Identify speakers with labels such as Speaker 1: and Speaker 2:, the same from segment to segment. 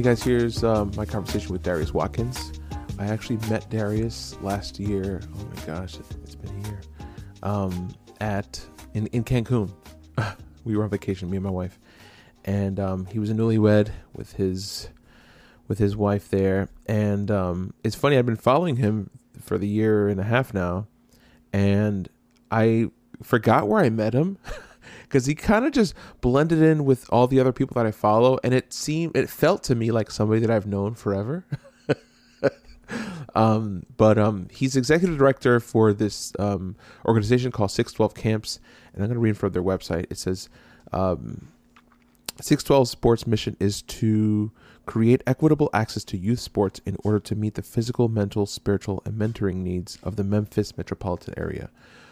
Speaker 1: Hey guys, here's um, my conversation with Darius Watkins. I actually met Darius last year. Oh my gosh, it's been a year. Um, at in in Cancun, we were on vacation, me and my wife, and um, he was a newlywed with his with his wife there. And um, it's funny, I've been following him for the year and a half now, and I forgot where I met him. because he kind of just blended in with all the other people that I follow, and it seemed it felt to me like somebody that I've known forever. um, but um, he's executive director for this um, organization called Six Twelve Camps, and I'm going to read from their website. It says. Um, 612 Sports mission is to create equitable access to youth sports in order to meet the physical, mental, spiritual, and mentoring needs of the Memphis metropolitan area.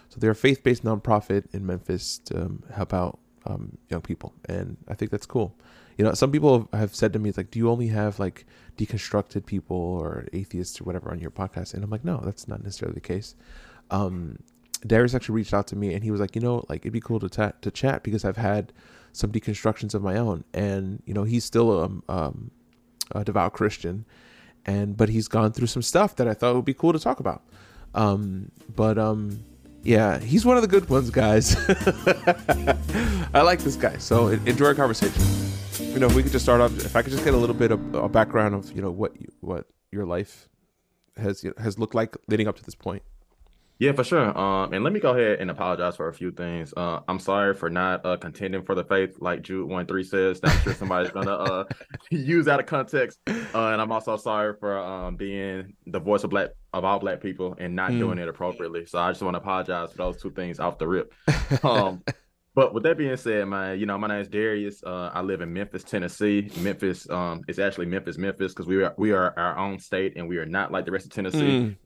Speaker 1: So they're a faith based nonprofit in Memphis to um, help out um, young people, and I think that's cool. You know, some people have said to me, like, do you only have like deconstructed people or atheists or whatever on your podcast?" And I'm like, no, that's not necessarily the case. Um, Darius actually reached out to me, and he was like, you know, like it'd be cool to ta- to chat because I've had some deconstructions of my own, and you know, he's still a, um, a devout Christian, and but he's gone through some stuff that I thought would be cool to talk about. Um, but um, yeah, he's one of the good ones, guys. I like this guy. So enjoy our conversation. You know, if we could just start off, if I could just get a little bit of a background of you know what what your life has has looked like leading up to this point.
Speaker 2: Yeah, for sure. Um, and let me go ahead and apologize for a few things. Uh, I'm sorry for not uh, contending for the faith, like Jude one three says. I'm sure somebody's gonna uh, use out of context. Uh, and I'm also sorry for um, being the voice of black of all black people and not mm. doing it appropriately. So I just want to apologize for those two things off the rip. Um, but with that being said, man, you know, my name is Darius. Uh, I live in Memphis, Tennessee. Memphis, um, it's actually Memphis, Memphis, because we are we are our own state and we are not like the rest of Tennessee. Mm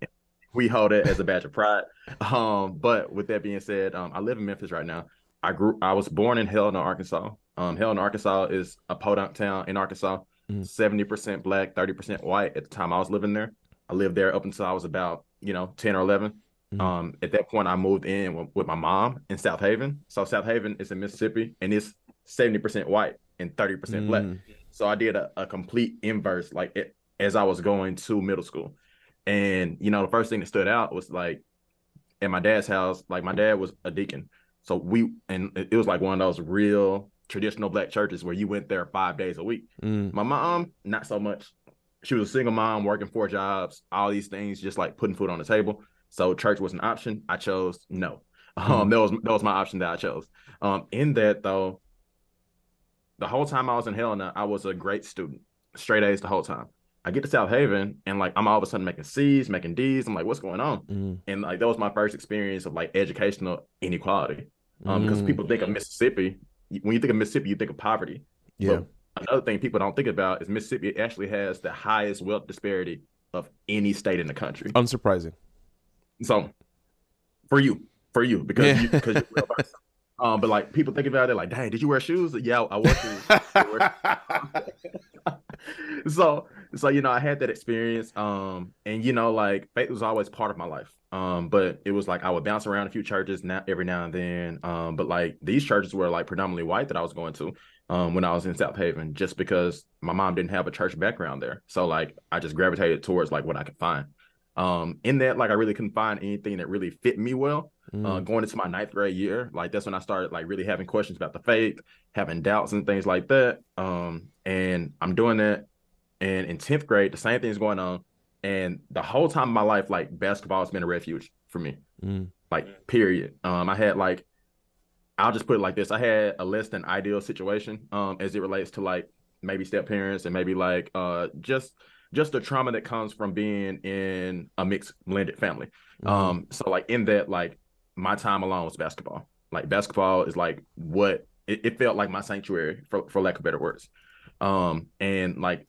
Speaker 2: we hold it as a badge of pride. Um, but with that being said, um, I live in Memphis right now. I grew. I was born in Helena, Arkansas. Um, Helena, Arkansas is a podunk town in Arkansas. Mm. Seventy mm. percent black, thirty percent white. At the time I was living there, I lived there up until I was about you know ten or eleven. Mm. Um, at that point, I moved in with, with my mom in Southaven. So Southaven is in Mississippi, and it's seventy percent white and thirty percent mm. black. So I did a, a complete inverse, like it, as I was going to middle school. And you know, the first thing that stood out was like at my dad's house, like my dad was a deacon. So we and it was like one of those real traditional black churches where you went there five days a week. Mm. My mom, not so much. She was a single mom working four jobs, all these things, just like putting food on the table. So church was an option. I chose no. Mm. Um, that was that was my option that I chose. Um, in that though, the whole time I was in Helena, I was a great student, straight A's the whole time. I get to Southaven and like I'm all of a sudden making C's, making D's. I'm like, what's going on? Mm. And like that was my first experience of like educational inequality. Um, mm. because people think of Mississippi. When you think of Mississippi, you think of poverty.
Speaker 1: Yeah.
Speaker 2: But another thing people don't think about is Mississippi actually has the highest wealth disparity of any state in the country.
Speaker 1: Unsurprising.
Speaker 2: So for you, for you, because yeah. you, because you're Um, but like people think about it, like, dang, did you wear shoes? Yeah, I wore shoes. so so you know i had that experience um and you know like faith was always part of my life. Um but it was like i would bounce around a few churches now every now and then um but like these churches were like predominantly white that i was going to um when i was in Southaven, just because my mom didn't have a church background there. So like i just gravitated towards like what i could find. Um in that like i really couldn't find anything that really fit me well uh, mm. uh, going into my ninth grade year like that's when i started like really having questions about the faith having doubts and things like that um and i'm doing that and in 10th grade the same thing is going on and the whole time of my life like basketball has been a refuge for me mm. like period um i had like i'll just put it like this i had a less than ideal situation um as it relates to like maybe step parents and maybe like uh just just the trauma that comes from being in a mixed blended family. Mm-hmm. Um, so like in that, like my time alone was basketball. Like basketball is like what it, it felt like my sanctuary for, for lack of better words. Um, and like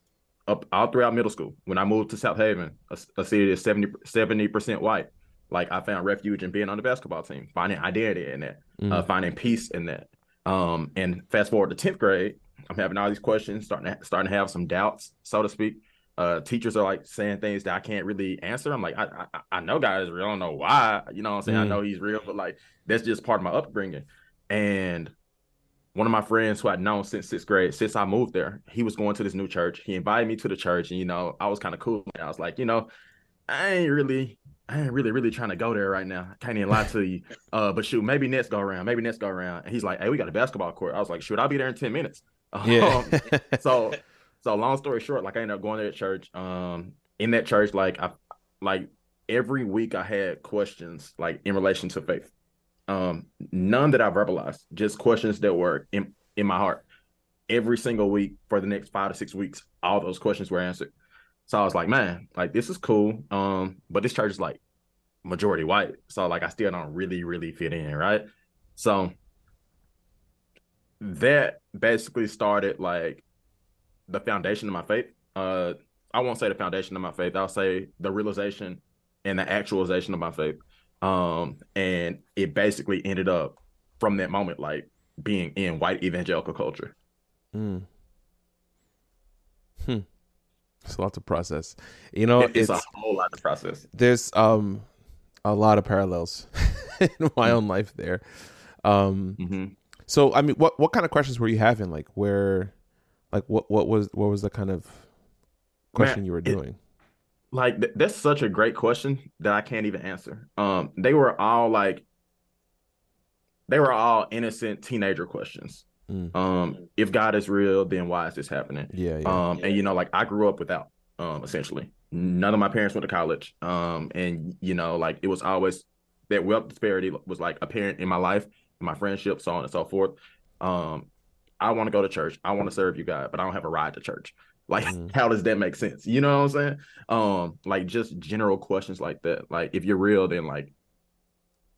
Speaker 2: up all throughout middle school, when I moved to Southaven, a, a city that's 70 percent white, like I found refuge in being on the basketball team, finding identity in that, uh, mm-hmm. uh, finding peace in that. Um, and fast forward to tenth grade, I'm having all these questions, starting to, starting to have some doubts, so to speak uh teachers are like saying things that I can't really answer. I'm like, I I, I know God is real. I don't know why. You know what I'm saying? Mm. I know he's real, but like that's just part of my upbringing. And one of my friends who I'd known since sixth grade, since I moved there, he was going to this new church. He invited me to the church, and you know, I was kind of cool. I was like, you know, I ain't really, I ain't really, really trying to go there right now. I can't even lie to you. Uh, but shoot, maybe next go around, maybe next go around. And he's like, hey, we got a basketball court. I was like, shoot, I'll be there in ten minutes.
Speaker 1: Yeah.
Speaker 2: Um, so, so long story short, like I ended up going to that church. Um, in that church, like I, like every week I had questions like in relation to faith. Um, none that I verbalized, just questions that were in, in my heart. Every single week for the next five to six weeks, all those questions were answered. So I was like, man, like this is cool. Um, but this church is like majority white. So like I still don't really, really fit in, right? So that basically started like the foundation of my faith. Uh I won't say the foundation of my faith. I'll say the realization and the actualization of my faith. Um, and it basically ended up from that moment, like being in white evangelical culture.
Speaker 1: Mm. Hmm. It's a lot to process. You know,
Speaker 2: it's, it's, a whole lot to process.
Speaker 1: There's um a lot of parallels in my mm-hmm. own life there. Um mm-hmm. so I mean what what kind of questions were you having? Like where like what what was what was the kind of question Man, you were doing? It,
Speaker 2: like th- that's such a great question that I can't even answer. Um, they were all like, they were all innocent teenager questions. Mm. Um, if God is real, then why is this happening?
Speaker 1: Yeah, yeah.
Speaker 2: Um, and you know, like I grew up without, um, essentially, none of my parents went to college. Um, and you know, like it was always that wealth disparity was like apparent in my life, in my friendship, so on and so forth. Um, I want to go to church. I want to serve you, God, but I don't have a ride to church. Like, mm. how does that make sense? You know what I'm saying? Um, like just general questions like that. Like, if you're real, then like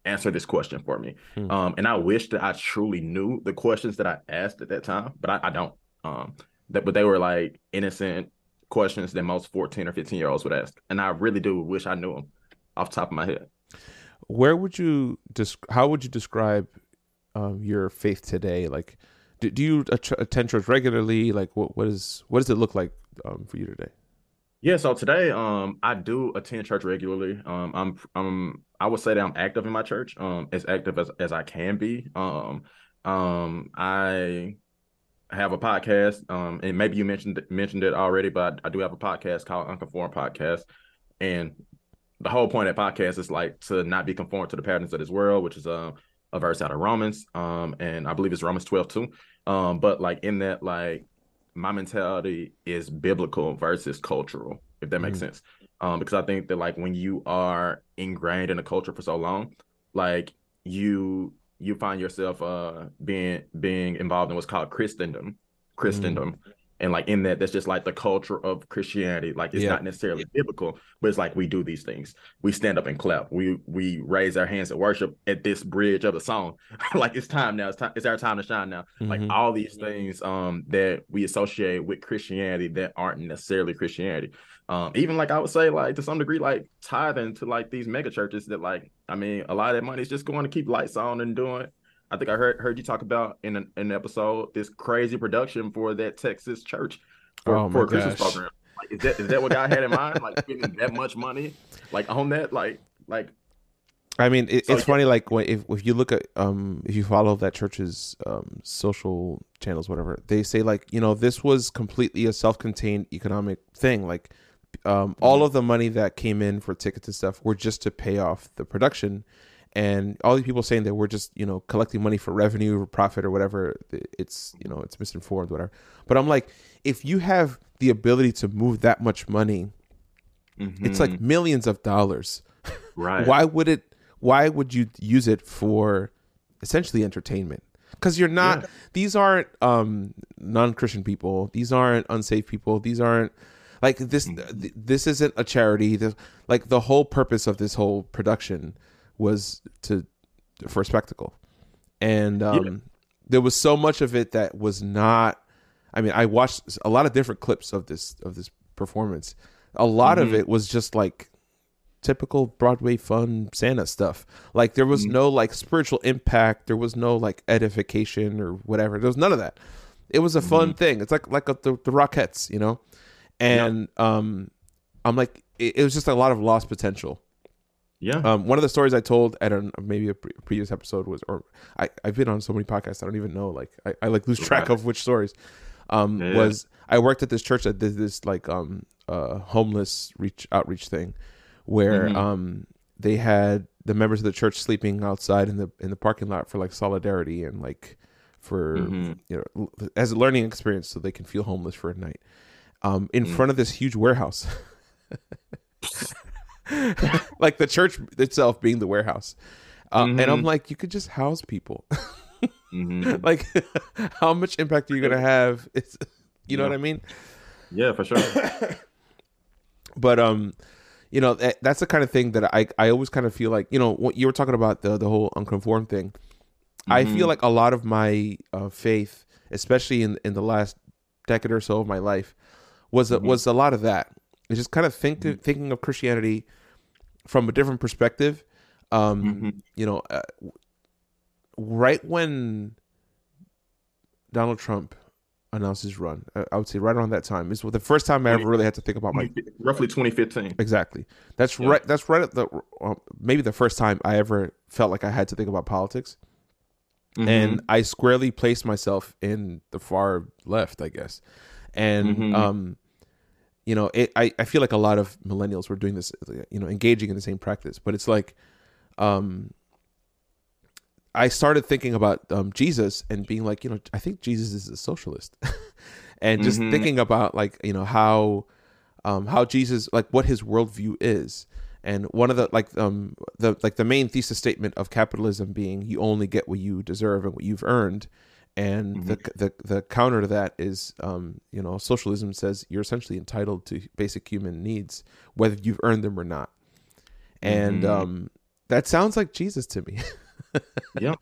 Speaker 2: answer this question for me. Mm. Um, and I wish that I truly knew the questions that I asked at that time, but I, I don't. Um, that but they were like innocent questions that most 14 or 15 year olds would ask. And I really do wish I knew them off the top of my head.
Speaker 1: Where would you just how would you describe um, your faith today? Like do, do you attend church regularly? Like, what what is what does it look like um, for you today?
Speaker 2: Yeah, so today, um, I do attend church regularly. Um, I'm, I'm, I would say that I'm active in my church. Um, as active as, as I can be. Um, um, I have a podcast. Um, and maybe you mentioned mentioned it already, but I, I do have a podcast called Unconformed Podcast. And the whole point of that podcast is like to not be conformed to the patterns of this world, which is uh, a verse out of Romans. Um, and I believe it's Romans 12 too. Um, but like in that, like my mentality is biblical versus cultural, if that makes mm sense. Um, because I think that like when you are ingrained in a culture for so long, like you you find yourself uh being being involved in what's called Christendom, Christendom, mm and like in that that's just like the culture of christianity. Like it's yeah. not necessarily biblical but it's like we do these things. We stand up and clap. We we raise our hands and worship at this bridge of the song. Like it's time now. It's time it's our time to shine now. Mm-hmm. like all these things um that we associate with christianity that aren't necessarily christianity. Um even like i would say like to some degree like tithing to like these mega churches that like i mean a lot of that money is just going to keep lights on and doing I think I heard heard you talk about in an, an episode this crazy production for that Texas church for, oh for a Christmas gosh. program. Like, is that is that what God had in mind? Like spending that much money, like on that, like like.
Speaker 1: I mean, it, so, it's yeah. funny. Like when if if you look at um if you follow that church's um social channels, whatever they say, like you know this was completely a self-contained economic thing. Like um all mm-hmm. of the money that came in for tickets and stuff were just to pay off the production and all these people saying that we're just you know collecting money for revenue or profit or whatever it's you know it's misinformed whatever but i'm like if you have the ability to move that much money mm-hmm. it's like mm-hmm. millions of dollars
Speaker 2: right
Speaker 1: why would it why would you use it for essentially entertainment because you're not yeah. these aren't um non-christian people these aren't unsafe people these aren't like this mm-hmm. this isn't a charity this, like the whole purpose of this whole production was to for spectacle, and um, yeah. there was so much of it that was not. I mean, I watched a lot of different clips of this of this performance. A lot mm-hmm. of it was just like typical Broadway fun Santa stuff. Like there was mm-hmm. no like spiritual impact. There was no like edification or whatever. There was none of that. It was a fun mm-hmm. thing. It's like like a, the the Rockettes, you know. And um, I'm like, it, it was just a lot of lost potential
Speaker 2: Yeah.
Speaker 1: Um, one of the stories I told at a, maybe a pre- previous episode was, or I, I've been on so many podcasts, I don't even know. Like, I, I like lose track of which stories. Um,
Speaker 2: Yeah.
Speaker 1: was I worked at this church that did this like um uh homeless reach outreach thing, where
Speaker 2: Mhm.
Speaker 1: um they had the members of the church sleeping outside in the in the parking lot for like solidarity and like for
Speaker 2: Mhm.
Speaker 1: you know as a learning experience so they can feel homeless for a night um in
Speaker 2: Mm.
Speaker 1: front of this huge warehouse like the church itself being the warehouse uh, and i'm
Speaker 2: Mhm.
Speaker 1: like you could just house people
Speaker 2: Mhm.
Speaker 1: like how much impact are you gonna have it's you know what i mean
Speaker 2: Yeah, for sure.
Speaker 1: but um you know that, that's the kind of thing that i i always kind of feel like you know what you were talking about the the whole unconformed thing i feel
Speaker 2: Mhm.
Speaker 1: like a lot of my uh, faith especially in in the last decade or so of my life was a,
Speaker 2: Mhm.
Speaker 1: was a lot of that it's just kind of think,
Speaker 2: Mhm.
Speaker 1: thinking of christianity from a different perspective um
Speaker 2: Mhm.
Speaker 1: you know uh, right when donald trump announced his run uh, i would say right around that time is the first time i ever really had to think about my
Speaker 2: Roughly 2015.
Speaker 1: Exactly. That's
Speaker 2: Yeah.
Speaker 1: right. That's right at the uh, maybe the first time I ever felt like I had to think about politics,
Speaker 2: Mhm.
Speaker 1: and I squarely placed myself in the far left, I guess. And
Speaker 2: Mhm.
Speaker 1: um, you know, it, I I feel like a lot of millennials were doing this, you know, engaging in the same practice. But it's like, um, I started thinking about um Jesus and being like, you know, I think Jesus is a socialist, and just
Speaker 2: Mhm.
Speaker 1: thinking about like you know how um, how Jesus like what his worldview is. And one of the like um the like the main thesis statement of capitalism being you only get what you deserve and what you've earned, and the the the counter to that is um you know socialism says you're essentially entitled to basic human needs whether you've earned them or not, and
Speaker 2: Mhm.
Speaker 1: um that sounds like Jesus to me.
Speaker 2: Yeah.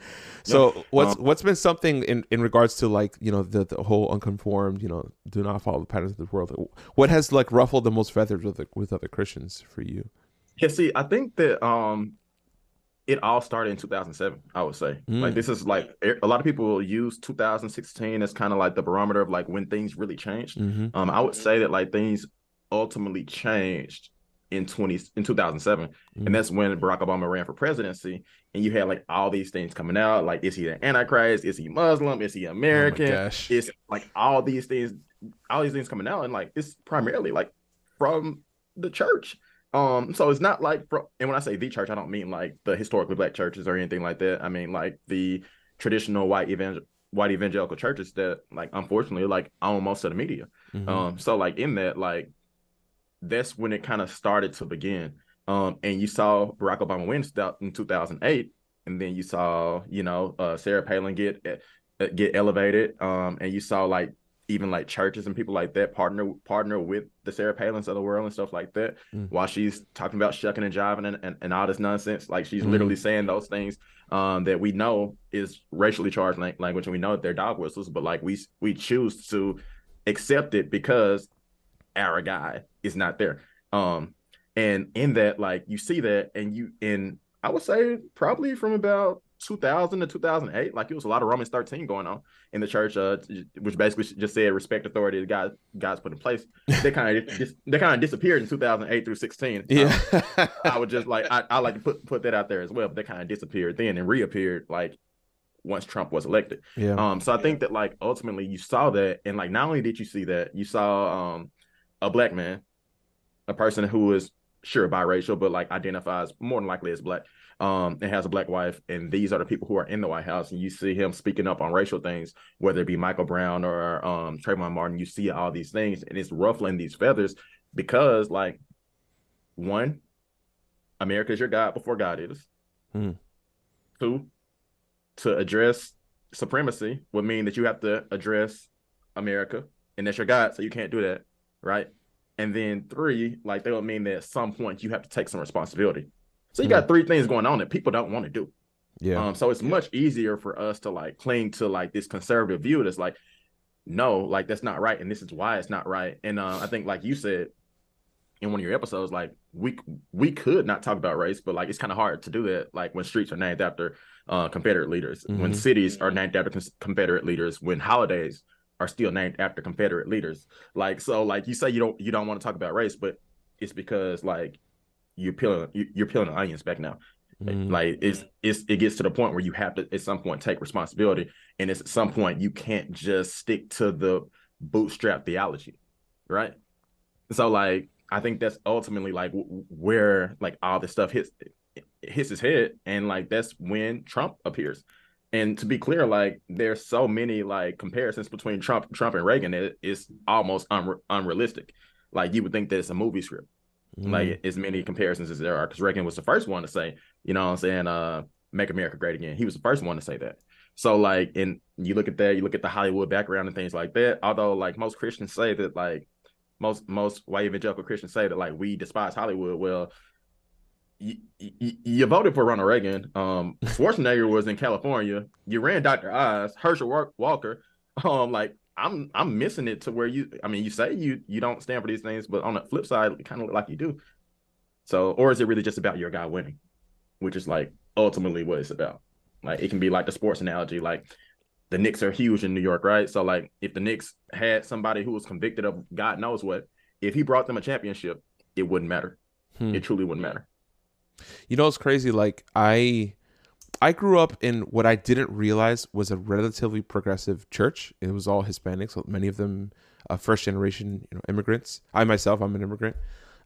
Speaker 1: So what's
Speaker 2: Um,
Speaker 1: what's been something in, in regards to like you know the, the whole unconformed you know do not follow the patterns of the world what has like ruffled the most feathers with the, with other Christians for you
Speaker 2: Yeah, see, I think that um it all started in 2007, I would say.
Speaker 1: Mm.
Speaker 2: Like this is like a lot of people use 2016 as kind of like the barometer of like when things really changed.
Speaker 1: mm-hmm.
Speaker 2: Um I would say that like things ultimately changed in 20 in 2007
Speaker 1: Mm.
Speaker 2: and that's when Barack Obama ran for presidency and you had like all these things coming out like is he the antichrist is he muslim is he american
Speaker 1: gosh.
Speaker 2: it's like all these things all these things coming out and like it's primarily like from the church um so it's not like from and when i say the church i don't mean like the historically black churches or anything like that i mean like the traditional white evangel white evangelical churches that like unfortunately like own most of the media
Speaker 1: Mhm.
Speaker 2: um, so like in that, like that's when it kind of started to begin. Um, and you saw Barack Obama win in 2008, and then you saw, you know, uh, Sarah Palin get uh, get elevated. Um, and you saw like even like churches and people like that partner partner with the Sarah Palins of the world and stuff like that.
Speaker 1: Mm.
Speaker 2: While she's talking about shucking and jiving and, and, and all this nonsense, like she's
Speaker 1: Mm.
Speaker 2: literally saying those things um, that we know is racially charged lang- language, and we know that they're dog whistles, but like we we choose to accept it because our guy is not there. Um, and in that, like you see that, and you in I would say probably from about 2000 to 2008, like it was a lot of Romans 13 going on in the church, uh, which basically just said respect authority that God God's put in place. They kind of dis- they kind of disappeared in 2008 through 16. Um,
Speaker 1: yeah
Speaker 2: I would just like I, I like to put put that out there as well. But they kind of disappeared then and reappeared like once Trump was elected.
Speaker 1: yeah
Speaker 2: Um, so I think that like ultimately you saw that, and like not only did you see that, you saw um a black man, a person who is sure biracial, but like identifies more than likely as black, um, and has a black wife, and these are the people who are in the White House, and you see him speaking up on racial things, whether it be Michael Brown or um Trayvon Martin, you see all these things, and it's ruffling these feathers because like one, America is your God before God is.
Speaker 1: Hmm.
Speaker 2: Two, to address supremacy would mean that you have to address America, and that's your God, so you can't do that, right? And then three, like that would mean that at some point you have to take some responsibility. So you got three things going on that people don't want to do.
Speaker 1: yeah
Speaker 2: Um, so it's much easier for us to like cling to like this conservative view that's like, no, like that's not right, and this is why it's not right. And uh, I think, like you said in one of your episodes, like we we could not talk about race, but like it's kind of hard to do that. Like when streets are named after uh, Confederate leaders, when
Speaker 1: Mhm.
Speaker 2: cities are named after Confederate leaders, when holidays are still named after Confederate leaders. Like so, like you say you don't you don't want to talk about race, but it's because like you're peeling you're peeling the onions back now. Mm. Like it's it's it gets to the point where you have to at some point take responsibility, and it's at some point you can't just stick to the bootstrap theology, right? So like I think that's ultimately like where like all this stuff hits hits his head, and like that's when Trump appears. And to be clear, like there's so many like comparisons between Trump, Trump and Reagan, it, it's almost unre- unrealistic. Like you would think that it's a movie script, mm. like as many comparisons as there are. Because Reagan was the first one to say, you know, what I'm saying, uh, "Make America Great Again." He was the first one to say that. So like, and you look at that, you look at the Hollywood background and things like that. Although like most Christians say that like most most white evangelical Christians say that like we despise Hollywood. Well, you, you, voted for Ronald Reagan. Um, Schwarzenegger was in California. You ran Dr. Oz, Herschel Walker. Um, like I'm I'm missing it to where you. I mean, you say you you don't stand for these things, but on the flip side, it kind of look like you do. So, or is it really just about your guy winning, which is like ultimately what it's about? Like it can be like the sports analogy, like the Knicks are huge in New York, right? So like if the Knicks had somebody who was convicted of God knows what, if he brought them a championship, it wouldn't matter. Hmm. It truly wouldn't matter.
Speaker 1: You know, it's crazy. Like I, I grew up in what I didn't realize was a relatively progressive church. It was all Hispanics, many of them uh, first generation, you know, immigrants. I myself, I'm an immigrant.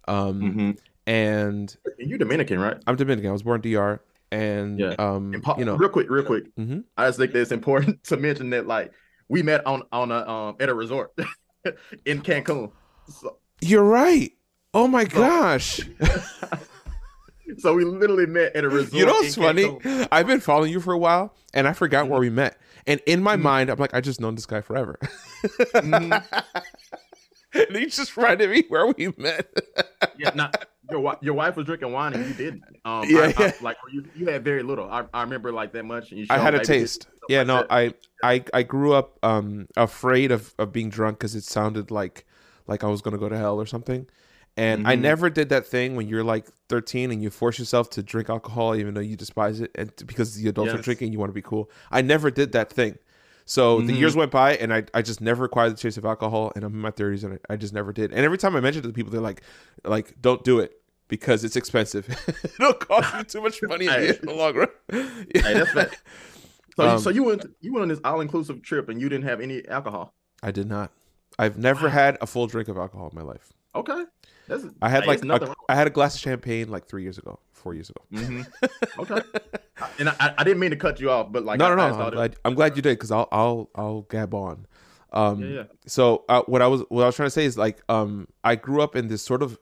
Speaker 1: Um, mm-hmm. And
Speaker 2: you're Dominican, right?
Speaker 1: I'm Dominican. I was born DR, and yeah. um,
Speaker 2: pa-
Speaker 1: you know,
Speaker 2: real quick, real quick. Mm-hmm. I just think that it's important to mention that like we met on on a um at a resort in Cancun.
Speaker 1: So. You're right. Oh my so, gosh.
Speaker 2: so we literally met at a resort.
Speaker 1: You know what's funny? I've been following you for a while, and I forgot mm-hmm. where we met. And in my mm-hmm. mind, I'm like, I just known this guy forever. mm-hmm. and he just reminded me where we met.
Speaker 2: yeah, not your your wife was drinking wine and you didn't. Um, yeah, I. I, like you, you had very little. I, I remember like that much.
Speaker 1: I had a taste. Yeah, like no, I, I I grew up um afraid of of being drunk because it sounded like like I was gonna go to hell or something. And mm-hmm. I never did that thing when you're like 13 and you force yourself to drink alcohol even though you despise it, and because the adults yes. are drinking, you want to be cool. I never did that thing. So mm-hmm. the years went by, and I, I just never acquired the taste of alcohol, and I'm in my 30s, and I, I just never did. And every time I mention it to people, they're like, like, don't do it because it's expensive. It'll cost you too much money hey. in the long run.
Speaker 2: yeah. Hey, that's right. So, um, so you went you went on this all inclusive trip, and you didn't have any alcohol.
Speaker 1: I did not. I've never had a full drink of alcohol in my life.
Speaker 2: Okay.
Speaker 1: That's, I had like a, I had a glass of champagne like three years ago, four years ago.
Speaker 2: Mm-hmm. Okay, and I, I didn't mean to cut you off, but like
Speaker 1: no, no, no. I'm glad, I'm glad you did because I'll I'll I'll gab on. Um, yeah, yeah. So uh, what I was what I was trying to say is like um, I grew up in this sort of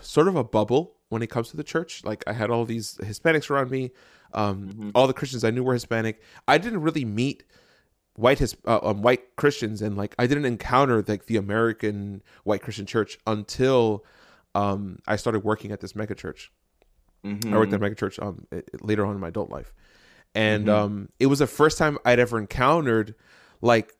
Speaker 1: sort of a bubble when it comes to the church. Like I had all these Hispanics around me. Um, mm-hmm. All the Christians I knew were Hispanic. I didn't really meet white his uh, um, white Christians and like I didn't encounter like the American white Christian church until um, I started working at this mega church. Mm-hmm. I worked at mega church um, later on in my adult life, and mm-hmm. um, it was the first time I'd ever encountered like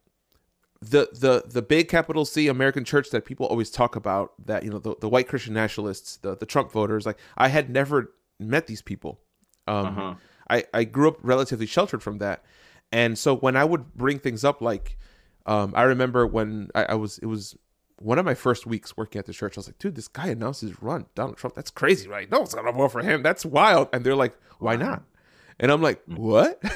Speaker 1: the the the big capital C American church that people always talk about. That you know the, the white Christian nationalists, the the Trump voters. Like I had never met these people. Um, uh-huh. I I grew up relatively sheltered from that, and so when I would bring things up, like, um, I remember when I, I, was, it was one of my first weeks working at the church. I was like, dude, this guy announced his run, Donald Trump. That's crazy, right? No one's gonna vote for him. That's wild. And they're like, why not? And I'm like, what?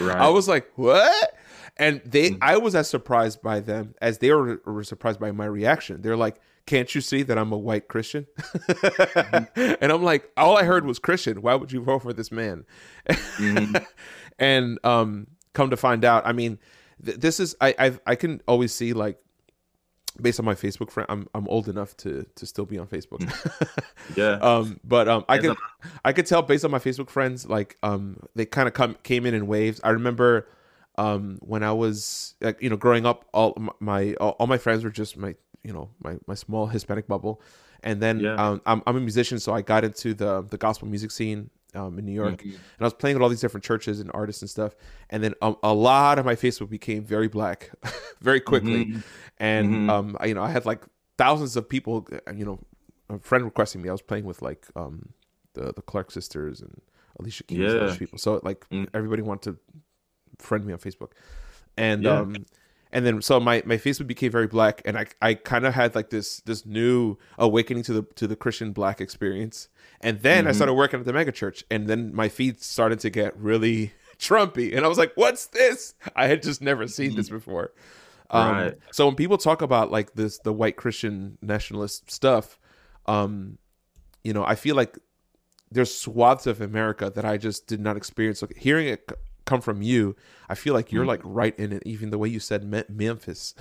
Speaker 1: Right. I was like, what? And they, mm-hmm. I was as surprised by them as they were, were surprised by my reaction. They're like, can't you see that I'm a white Christian? mm-hmm. And I'm like, all I heard was Christian. Why would you vote for this man? Mm-hmm. and um, come to find out, I mean, th- this is I I've, I can always see like based on my Facebook friend, I'm I'm old enough to to still be on Facebook.
Speaker 2: yeah.
Speaker 1: Um, but um, I could I could tell based on my Facebook friends, like um, they kind of come came in in waves. I remember um when I was like you know growing up, all my all, my friends were just my you know my my small Hispanic bubble, and then yeah. um, I'm I'm a musician, so I got into the the gospel music scene um, in New York, mm-hmm. and I was playing with all these different churches and artists and stuff. And then um, a lot of my Facebook became very black, very quickly, mm-hmm. and mm-hmm. Um, I, you know I had like thousands of people, uh, you know, a friend requesting me. I was playing with like um, the the Clark sisters and Alicia Keys yeah. and those people. So like mm. everybody wanted to friend me on Facebook, and yeah. um, and then so my my Facebook became very black and i i kind of had like this this new awakening to the to the christian black experience and then mm-hmm. i started working at the mega church and then my feet started to get really trumpy and i was like what's this i had just never seen this mm-hmm. before um, right. so when people talk about like this the white christian nationalist stuff um you know i feel like there's swaths of america that i just did not experience like hearing it come from you, I feel like you're mm. like right in it. Even the way you said Me- Memphis.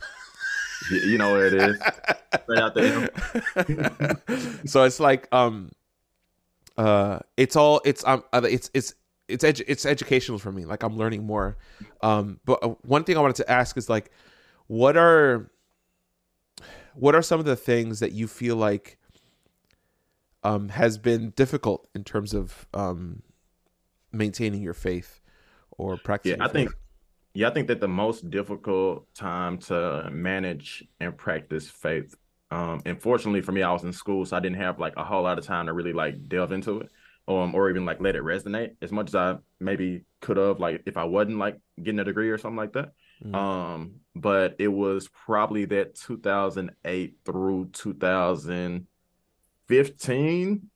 Speaker 2: you know where it is, right out there.
Speaker 1: so it's like, um, uh, it's all it's um, it's it's it's edu- it's educational for me. Like I'm learning more. Um, but uh, one thing I wanted to ask is like, what are what are some of the things that you feel like um has been difficult in terms of um maintaining your faith or practice?
Speaker 2: Yeah, I think yeah, I think that the most difficult time to manage and practice faith. Um, and fortunately for me, I was in school, so I didn't have like a whole lot of time to really like delve into it, um, or even like let it resonate as much as I maybe could have, like if I wasn't like getting a degree or something like that. Mm-hmm. Um, but it was probably that 2008 through 2015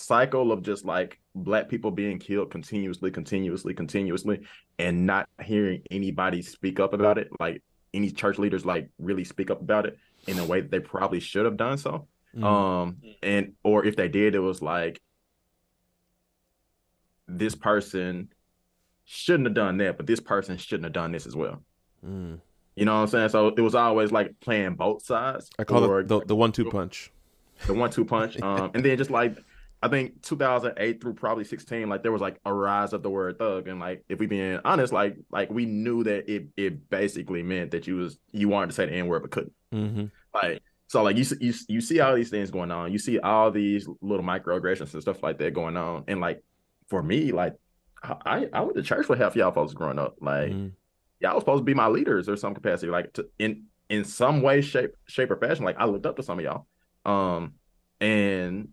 Speaker 2: cycle of just like black people being killed continuously, continuously, continuously, and not hearing anybody speak up about it, like any church leaders like really speak up about it in a way that they probably should have done so. Mm. Um, and or if they did, it was like this person shouldn't have done that, but this person shouldn't have done this as well. Mm. You know what I'm saying? So it was always like playing both sides.
Speaker 1: I call or, it the, the one two punch.
Speaker 2: The one two punch. Um, and then just like I think 2008 through probably 16, like there was like a rise of the word thug, and like if we being honest, like like we knew that it it basically meant that you was you wanted to say the n word but couldn't. Mm-hmm. Like so, like you you you see all these things going on, you see all these little microaggressions and stuff like that going on, and like for me, like I I went to church with half y'all folks growing up, like mm-hmm. y'all was supposed to be my leaders or some capacity, like to, in in some way, shape shape or fashion, like I looked up to some of y'all, um, and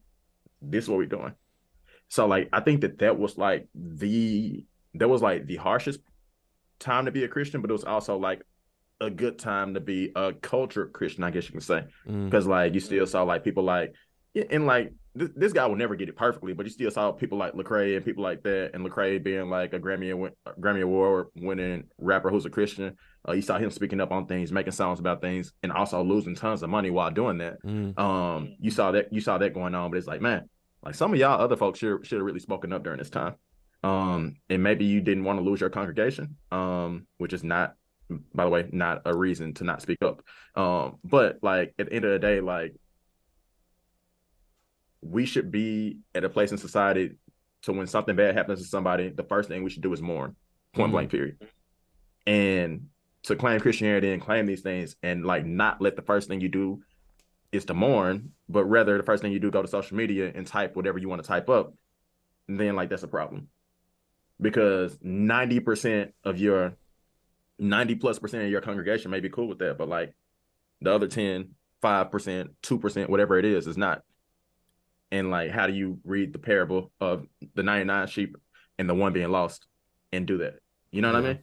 Speaker 2: this is what we're doing. So like I think that that was like the that was like the harshest time to be a Christian, but it was also like a good time to be a cultured Christian, I guess you can say, because mm. like you still saw like people like and like this, this, guy will never get it perfectly, but you still saw people like Lecrae and people like that, and Lecrae being like a Grammy Grammy Award winning rapper who's a Christian. Uh, you saw him speaking up on things, making songs about things, and also losing tons of money while doing that. Mm. Um, you saw that you saw that going on, but it's like, man, like some of y'all other folks should should have really spoken up during this time. Um, and maybe you didn't want to lose your congregation, um, which is not, by the way, not a reason to not speak up. Um, but like at the end of the day, like we should be at a place in society to when something bad happens to somebody, the first thing we should do is mourn, point mm-hmm. blank, period. And to claim Christianity and claim these things and like not let the first thing you do is to mourn, but rather the first thing you do go to social media and type whatever you want to type up, then like that's a problem. Because 90% of your 90 plus percent of your congregation may be cool with that, but like the other 10, 5%, 2%, whatever it is, is not. And like how do you read the parable of the 99 sheep and the one being lost and do that? You know what i mean?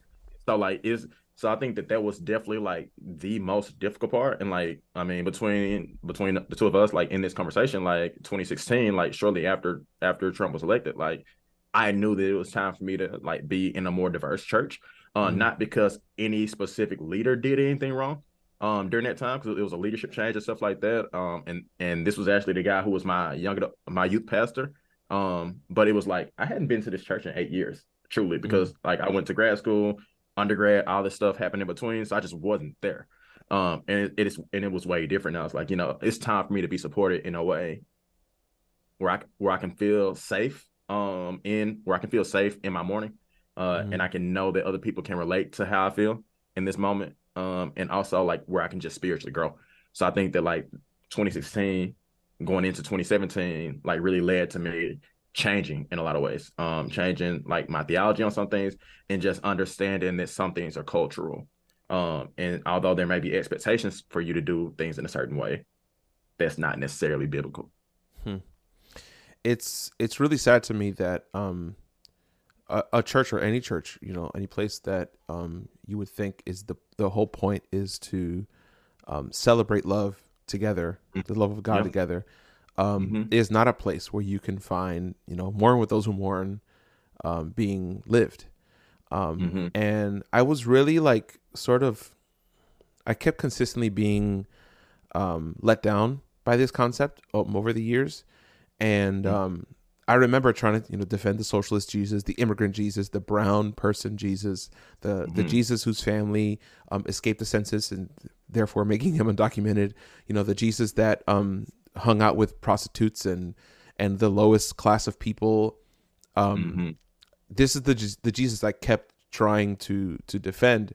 Speaker 2: So like is so i think that that was definitely like the most difficult part and like i mean between between the two of us like in this conversation like 2016 like shortly after after trump was elected like i knew that it was time for me to like be in a more diverse church uh mm-hmm. not because any specific leader did anything wrong um during that time because it was a leadership change and stuff like that. Um and and this was actually the guy who was my younger my youth pastor. Um, but it was like I hadn't been to this church in eight years, truly, because mm-hmm. like I went to grad school, undergrad, all this stuff happened in between, so I just wasn't there. Um, and it, it is and it was way different. Now it's like you know it's time for me to be supported in a way where I where I can feel safe. Um, in where I can feel safe in my mourning, uh, mm-hmm. and I can know that other people can relate to how I feel in this moment um, and also like where I can just spiritually grow. So I think that like 2016 going into 2017 like really led to me changing in a lot of ways um changing like my theology on some things and just understanding that some things are cultural um and although there may be expectations for you to do things in a certain way that's not necessarily biblical
Speaker 1: hmm. it's it's really sad to me that um a, a church or any church, you know, any place that um, you would think is the the whole point is to um, celebrate love together,
Speaker 2: Mm.
Speaker 1: the love of God
Speaker 2: Yeah.
Speaker 1: together, um,
Speaker 2: Mhm.
Speaker 1: is not a place where you can find, you know, mourn with those who mourn, um, being lived. Um,
Speaker 2: Mhm.
Speaker 1: And I was really like, sort of, I kept consistently being um, let down by this concept um, over the years, and
Speaker 2: Mm.
Speaker 1: um, I remember trying to, you know, defend the socialist Jesus, the immigrant Jesus, the brown person Jesus, the the
Speaker 2: Mhm.
Speaker 1: Jesus whose family um, escaped the census and therefore making him undocumented. You know, the Jesus that um, hung out with prostitutes and and the lowest class of people. Um,
Speaker 2: Mhm.
Speaker 1: This is the the Jesus I kept trying to to defend,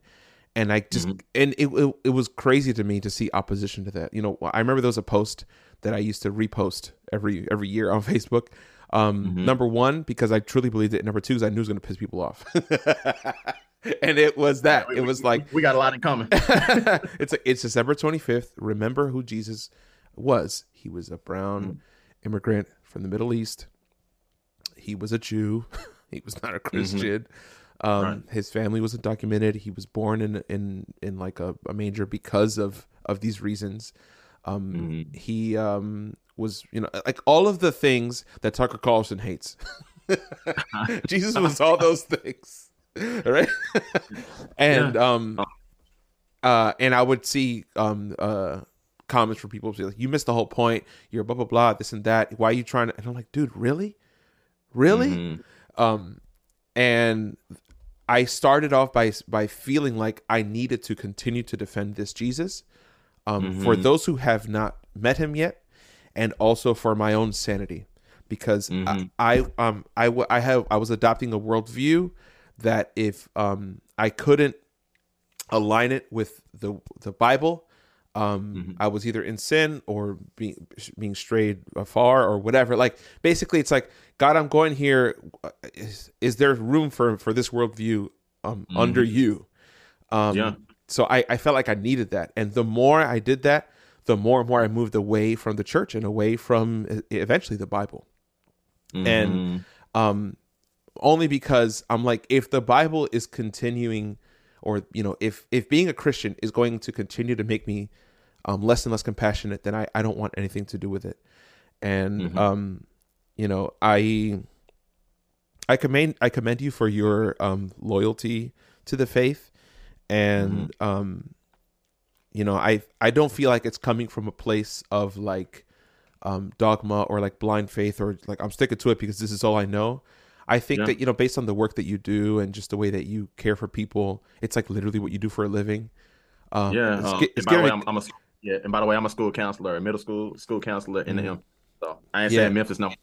Speaker 1: and I just
Speaker 2: Mhm.
Speaker 1: and it, it it was crazy to me to see opposition to that. You know, I remember there was a post that I used to repost every every year on Facebook. Um,
Speaker 2: Mhm.
Speaker 1: Number one, because I truly believed it. Number two, because I knew it was going to piss people off. and it was that.
Speaker 2: We-
Speaker 1: It
Speaker 2: we-
Speaker 1: was like
Speaker 2: we got a lot in common.
Speaker 1: it's a, it's December 25th. Remember who Jesus was. He was a brown
Speaker 2: Mm.
Speaker 1: immigrant from the Middle East. He was a Jew. he was not a Christian. Um,
Speaker 2: Mm-hmm. Right.
Speaker 1: His family was undocumented. He was born in in in like a, a manger because of of these reasons. Um,
Speaker 2: Mhm.
Speaker 1: He um, was you know like all of the things that Tucker Carlson hates. Jesus was all those things, right? and um, uh, and I would see um uh comments from people like, "You missed the whole point. You're blah blah blah. This and that. Why are you trying to?" And I'm like, "Dude, really, really?"
Speaker 2: Mhm.
Speaker 1: Um, and I started off by by feeling like I needed to continue to defend this Jesus, um, for
Speaker 2: Mhm.
Speaker 1: those who have not met him yet, and also for my own sanity, because
Speaker 2: Mhm.
Speaker 1: I, I um I w- I have I was adopting a worldview that if um I couldn't align it with the the Bible, um
Speaker 2: Mhm.
Speaker 1: I was either in sin or being being strayed afar or whatever. Like basically, it's like God, I'm going here. Is, is there room for for this worldview um under you? Um,
Speaker 2: Yeah.
Speaker 1: So I I felt like I needed that, and the more I did that, the more and more I moved away from the church and away from eventually the Bible and
Speaker 2: Mhm.
Speaker 1: um only because i'm like if the bible is continuing or you know if if being a christian is going to continue to make me um less and less compassionate then i i don't want anything to do with it and
Speaker 2: Mhm.
Speaker 1: um you know i i commend i commend you for your um loyalty to the faith and um you know i i don't feel like it's coming from a place of like um dogma or like blind faith or like i'm sticking to it because this is all i know i think
Speaker 2: Yeah.
Speaker 1: that you know based on the work that you do and just the way that you care for people it's like literally what you do for a living um
Speaker 2: yeah.
Speaker 1: it's,
Speaker 2: and
Speaker 1: it's
Speaker 2: by the way,
Speaker 1: getting-
Speaker 2: I'm, I'm a yeah. And by the way, I'm a school counselor, a middle school school counselor in the
Speaker 1: Mhm.
Speaker 2: M. So I ain't
Speaker 1: Yeah.
Speaker 2: saying Memphis no.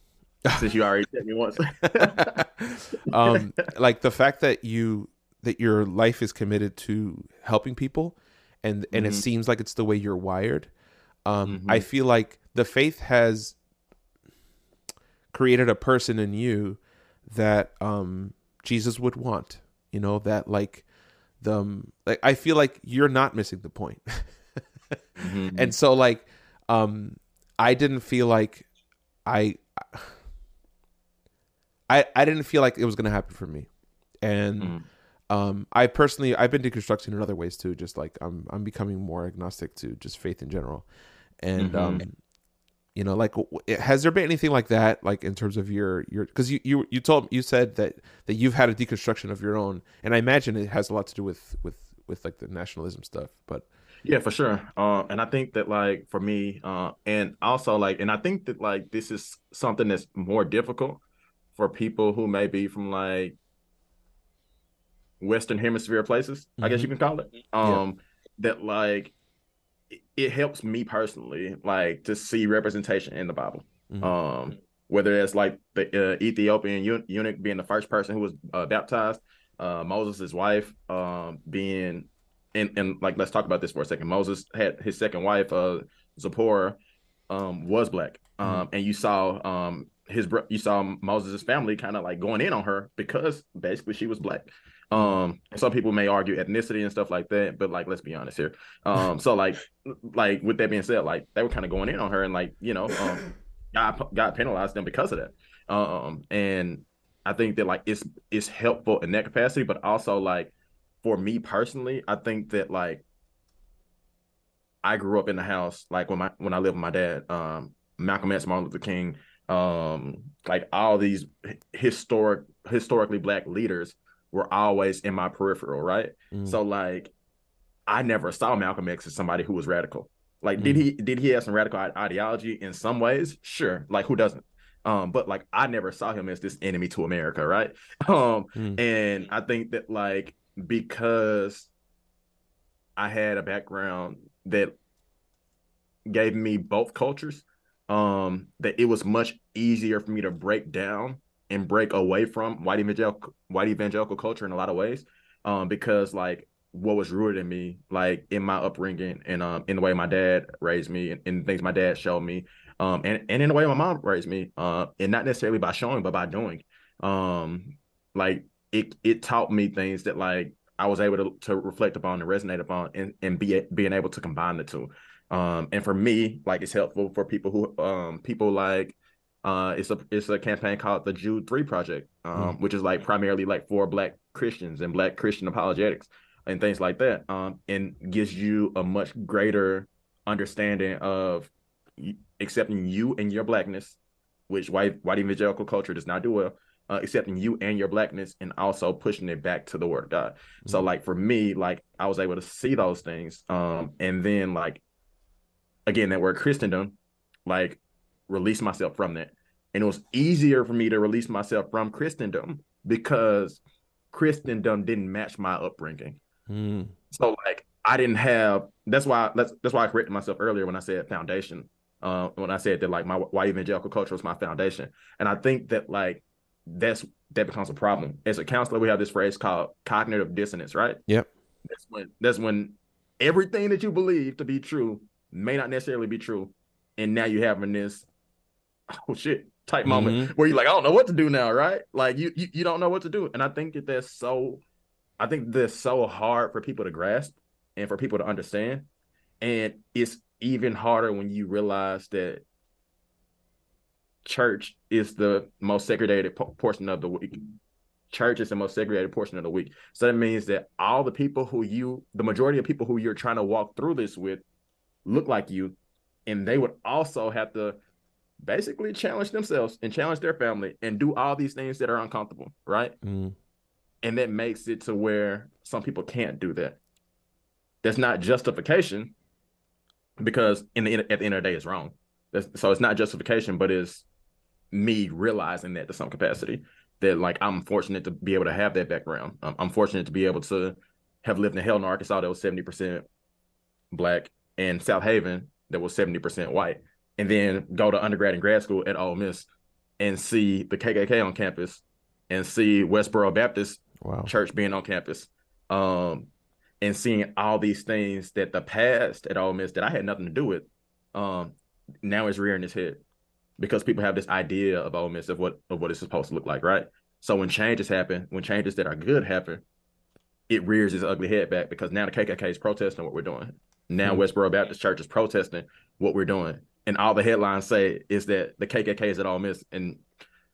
Speaker 2: Since you already said me once.
Speaker 1: um like the fact that you that your life is committed to helping people and and it
Speaker 2: Mhm.
Speaker 1: seems like it's the way you're wired um
Speaker 2: Mhm.
Speaker 1: i feel like the faith has created a person in you that um jesus would want you know that like the like i feel like you're not missing the point
Speaker 2: Mhm.
Speaker 1: and so like um i didn't feel like i i i didn't feel like it was gonna happen for me and
Speaker 2: Mhm.
Speaker 1: um i personally i've been deconstructing in other ways too just like i'm i'm becoming more agnostic to just faith in general and
Speaker 2: Mhm.
Speaker 1: um you know like has there been anything like that like in terms of your your because you you you told you said that that you've had a deconstruction of your own and i imagine it has a lot to do with with with like the nationalism stuff but
Speaker 2: Yeah, for sure. Uh, and I think that like for me, uh, and also like, and I think that like this is something that's more difficult for people who may be from like Western Hemisphere places, I guess you can call it. Um, that like it, helps me personally, like to see representation in the Bible.
Speaker 1: Mhm.
Speaker 2: Um, whether it's like the uh, Ethiopian eu- eunuch being the first person who was uh, baptized, uh, Moses' wife um, being and and like let's talk about this for a second. Moses had his second wife, uh, Zipporah, um, was black, um, and you saw um his bro- you saw Moses' family kind of like going in on her because basically she was black. Um, some people may argue ethnicity and stuff like that, but like let's be honest here. Um, so like like with that being said, like they were kind of going in on her and like you know um God God penalized them because of that. Um, and I think that like it's it's helpful in that capacity, but also like for me personally, I think that like I grew up in the house like when my when I lived with my dad, um, Malcolm X, Martin Luther King, um, like all these historic historically black leaders were always in my peripheral, right? Mm. So like I never saw Malcolm X as somebody who was radical. Like, mm. did he did he have some radical ideology in some ways? Sure. Like, who doesn't? Um, but like I never saw him as this enemy to America, right? Um, mm. and I think that like because I had a background that gave me both cultures, um, that it was much easier for me to break down and break away from white evangelical white evangelical culture in a lot of ways. Um, because like what was rooted in me, like in my upbringing and um in the way my dad raised me and, and things my dad showed me, um and, and in the way my mom raised me, uh, and not necessarily by showing, but by doing. Um, like it it taught me things that like I was able to, to reflect upon and resonate upon and, and be being able to combine the two. Um, and for me, like it's helpful for people who um people like uh it's a it's a campaign called the Jude 3 Project, um, mm. which is like primarily like for black Christians and black Christian apologetics and things like that. Um, and gives you a much greater understanding of accepting you and your blackness, which white white evangelical culture does not do well. Uh, accepting you and your blackness and also pushing it back to the word of God. Mm-hmm. So like for me, like I was able to see those things. Um, and then like again, that word Christendom, like release myself from that. And it was easier for me to release myself from Christendom because Christendom didn't match my upbringing. Mm. So like I didn't have that's why that's that's why I corrected myself earlier when I said foundation. Uh, when I said that like my white evangelical culture was my foundation. And I think that like that's that becomes a problem. As a counselor, we have this phrase called cognitive dissonance, right?
Speaker 1: Yep.
Speaker 2: That's when that's when everything that you believe to be true may not necessarily be true. And now you're having this oh shit type mm-hmm. moment where you're like, I don't know what to do now, right? Like you, you you don't know what to do. And I think that that's so I think that's so hard for people to grasp and for people to understand. And it's even harder when you realize that church is the most segregated po- portion of the week. Church is the most segregated portion of the week. So that means that all the people who you, the majority of people who you're trying to walk through this with, look like you. And they would also have to basically challenge themselves and challenge their family and do all these things that are uncomfortable, right? Mm. And that makes it to where some people can't do that. That's not justification because in the at the end of the day, it's wrong. That's, so it's not justification, but it's me realizing that to some capacity that like I'm fortunate to be able to have that background. Um, I'm fortunate to be able to have lived in Helena, Arkansas that was 70% black and Southaven that was 70% white. And then go to undergrad and grad school at Ole Miss and see the KKK on campus and see Westboro Baptist wow. church being on campus. Um, and seeing all these things that the past at Ole Miss that I had nothing to do with, um, now is rearing its head because people have this idea of Ole Miss of what of what it's supposed to look like, right? So when changes happen, when changes that are good happen, it rears its ugly head back because now the KKK is protesting what we're doing. Now mm-hmm. Westboro Baptist Church is protesting what we're doing, and all the headlines say is that the KKK is at Ole Miss, and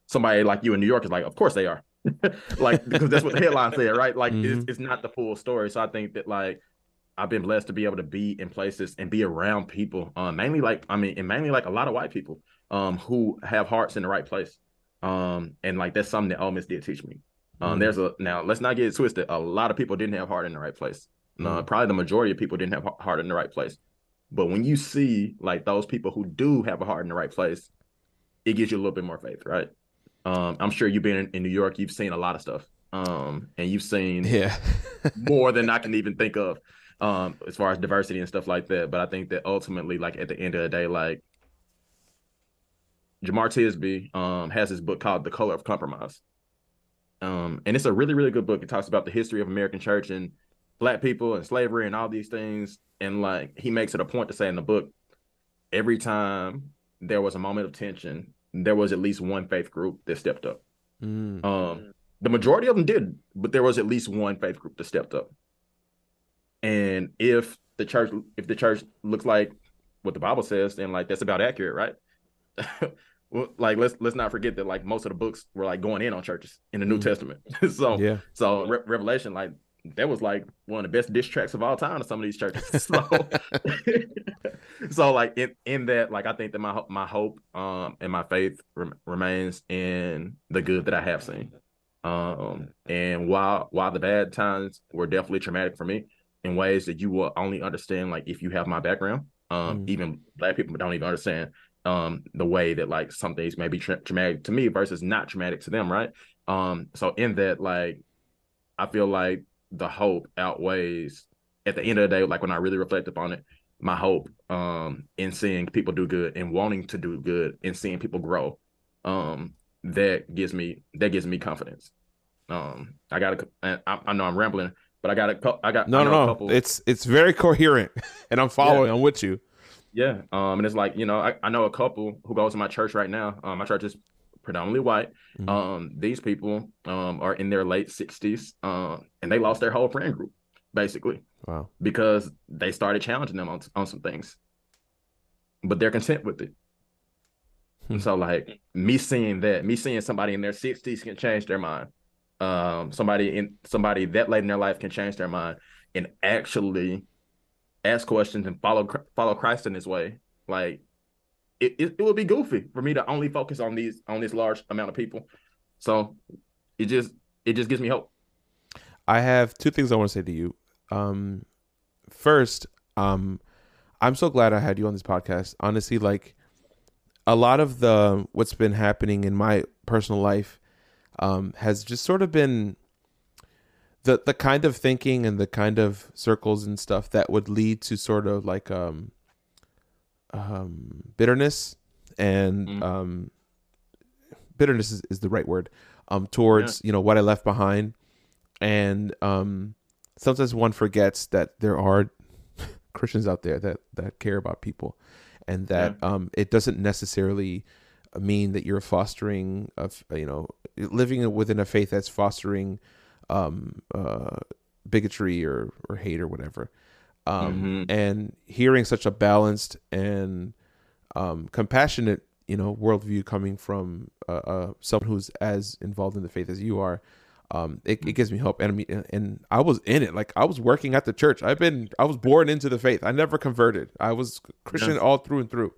Speaker 2: somebody like you in New York is like, of course they are, like because that's what the headline said, right? Like mm-hmm. it's, it's not the full story. So I think that like I've been blessed to be able to be in places and be around people, um, mainly like I mean, and mainly like a lot of white people, um, who have hearts in the right place, um, and like that's something that Ole Miss did teach me. Um, mm-hmm. there's a now let's not get it twisted. A lot of people didn't have heart in the right place. Uh, mm-hmm. Uh, probably the majority of people didn't have heart in the right place. But when you see like those people who do have a heart in the right place, it gives you a little bit more faith, right? Um, I'm sure you've been in, in, New York, you've seen a lot of stuff. Um, and you've seen
Speaker 1: yeah
Speaker 2: more than I can even think of. Um, as far as diversity and stuff like that. But I think that ultimately, like at the end of the day, like Jemar Tisby um, has this book called The Color of Compromise. Um, and it's a really, really good book. It talks about the history of American church and black people and slavery and all these things. And like he makes it a point to say in the book, every time there was a moment of tension there was at least one faith group that stepped up. Mm. Um, the majority of them did, but there was at least one faith group that stepped up. And if the church, if the church looks like what the Bible says, then like that's about accurate, right? well, like let's let's not forget that like most of the books were like going in on churches in the New
Speaker 1: Mhm.
Speaker 2: Testament. so
Speaker 1: Yeah.
Speaker 2: so Re- Revelation like that was like one of the best diss tracks of all time to some of these churches. So so like in in that like I think that my my hope um and my faith rem- remains in the good that I have seen. Um and while while the bad times were definitely traumatic for me in ways that you will only understand like if you have my background. Um
Speaker 1: Mm.
Speaker 2: even black people don't even understand um the way that like some things may be tra- traumatic to me versus not traumatic to them, right? Um so in that like I feel like the hope outweighs at the end of the day like when I really reflect upon it my hope um in seeing people do good and wanting to do good and seeing people grow um that gives me that gives me confidence um i got a I, I know i'm rambling but i got a i got
Speaker 1: No,
Speaker 2: I
Speaker 1: no, no. It's it's very coherent, and I'm following. I'm with you.
Speaker 2: Yeah um and it's like you know I, I know a couple who goes to my church right now um my church is predominantly white
Speaker 1: Mhm.
Speaker 2: um these people um are in their late 60s um and they lost their whole friend group basically
Speaker 1: Wow.
Speaker 2: because they started challenging them on, on some things but they're content with it
Speaker 1: Hmm.
Speaker 2: so like me seeing that me seeing somebody in their 60s can change their mind um somebody in somebody that late in their life can change their mind and actually ask questions and follow follow christ in this way like it, it, it would be goofy for me to only focus on these on this large amount of people so it just it just gives me hope
Speaker 1: I have two things I want to say to you. Um, first, um, I'm so glad I had you on this podcast. Honestly, like a lot of the what's been happening in my personal life um, has just sort of been the the kind of thinking and the kind of circles and stuff that would lead to sort of like um, um, bitterness and
Speaker 2: Mm.
Speaker 1: um, bitterness is, is the right word um, towards you know what I left behind. And um, sometimes one forgets that there are Christians out there that that care about people, and that um, it doesn't necessarily mean that you're fostering of you know living within a faith that's fostering um, uh, bigotry or or hate or whatever. Um,
Speaker 2: Mhm.
Speaker 1: And hearing such a balanced and um, compassionate you know worldview coming from uh, uh, someone who's as involved in the faith as you are um, it, it gives me hope. And I mean, and I was in it. Like I was working at the church. I've been, I was born into the faith. I never converted. I was Christian
Speaker 2: Yeah.
Speaker 1: all through and through.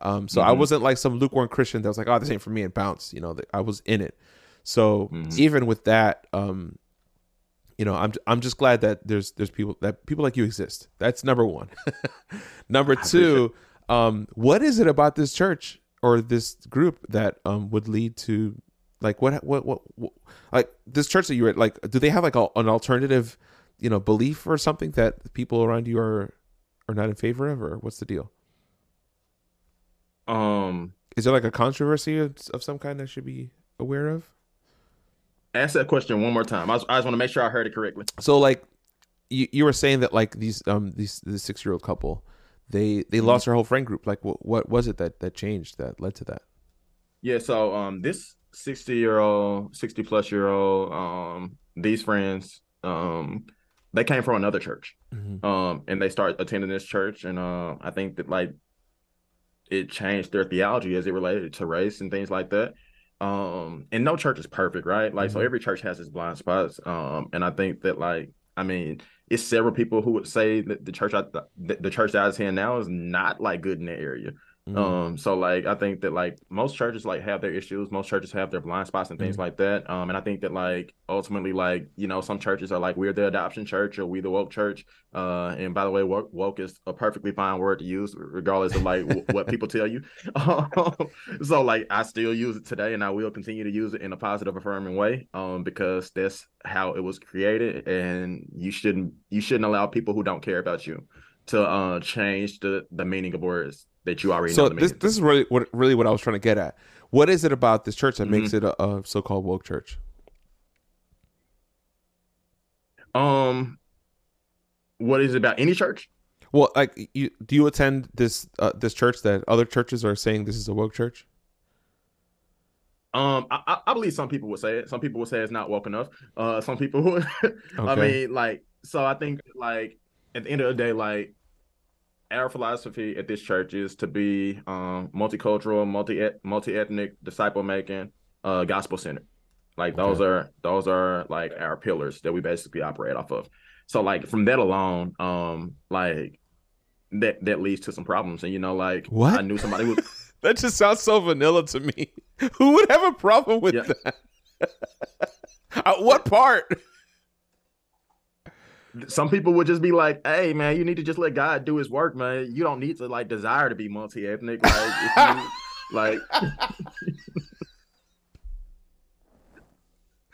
Speaker 1: Um, so I
Speaker 2: Mhm.
Speaker 1: wasn't like some lukewarm Christian that was like, oh, this ain't for me and bounce. You know, I was in it. So
Speaker 2: Mhm.
Speaker 1: even with that, um, you know, I'm I'm just glad that there's there's people that people like you exist. That's number one. number two, um, what is it about this church or this group that um would lead to like what what what, what like this church that you're at like do they have like a, an alternative you know belief or something that people around you are are not in favor of or what's the deal
Speaker 2: um
Speaker 1: is there like a controversy of, of some kind I should be aware of
Speaker 2: ask that question one more time i, was, I just want to make sure i heard it correctly
Speaker 1: so like you, you were saying that like these um these the six year old couple they they
Speaker 2: Mhm.
Speaker 1: lost their whole friend group like what what was it that that changed that led to that
Speaker 2: Yeah, so um this 60 year old, 60 plus year old, um, these friends, um, they came from another church.
Speaker 1: Mhm.
Speaker 2: Um, and they start attending this church, and uh I think that like it changed their theology as it related to race and things like that. Um, and no church is perfect, right? Like so
Speaker 1: Mhm.
Speaker 2: every church has its blind spots. Um, and I think that like I mean, it's several people who would say that the church I the, the church that I was in now is not like good in the area.
Speaker 1: Mhm.
Speaker 2: Um, so like I think that like most churches like have their issues, most churches have their blind spots and things like that. Um, and I think that like ultimately like you know some churches are like we're the adoption church or we the woke church. Uh, and by the way, woke, woke is a perfectly fine word to use regardless of like w- what people tell you. so like I still use it today, and I will continue to use it in a positive, affirming way. Um, because that's how it was created, and you shouldn't you shouldn't allow people who don't care about you to uh change the the meaning of words that you already know
Speaker 1: so this this is really what really what I was trying to get at. What is it about this church that
Speaker 2: Mm-hmm.
Speaker 1: makes it a, a so-called woke church?
Speaker 2: um, what is it about any church?
Speaker 1: Well, like you do you attend this uh, this church that other churches are saying this is a woke church?
Speaker 2: Um, I, I- I believe some people would say it. Some people would say it's not woke enough. Uh, some people would. I mean, like, so I think like at the end of the day, like, our philosophy at this church is to be um, multicultural, multi multi ethnic, disciple making, uh, gospel centered. Like those are those are like our pillars that we basically operate off of. So like from that alone, um, like that that leads to some problems. And you know, like
Speaker 1: what
Speaker 2: I knew somebody who
Speaker 1: that just sounds so vanilla to me. Who would have a problem with yeah. that? At what part?
Speaker 2: Some people would just be like, "Hey, man, you need to just let God do His work, man. You don't need to like desire to be multi ethnic, like, you, like."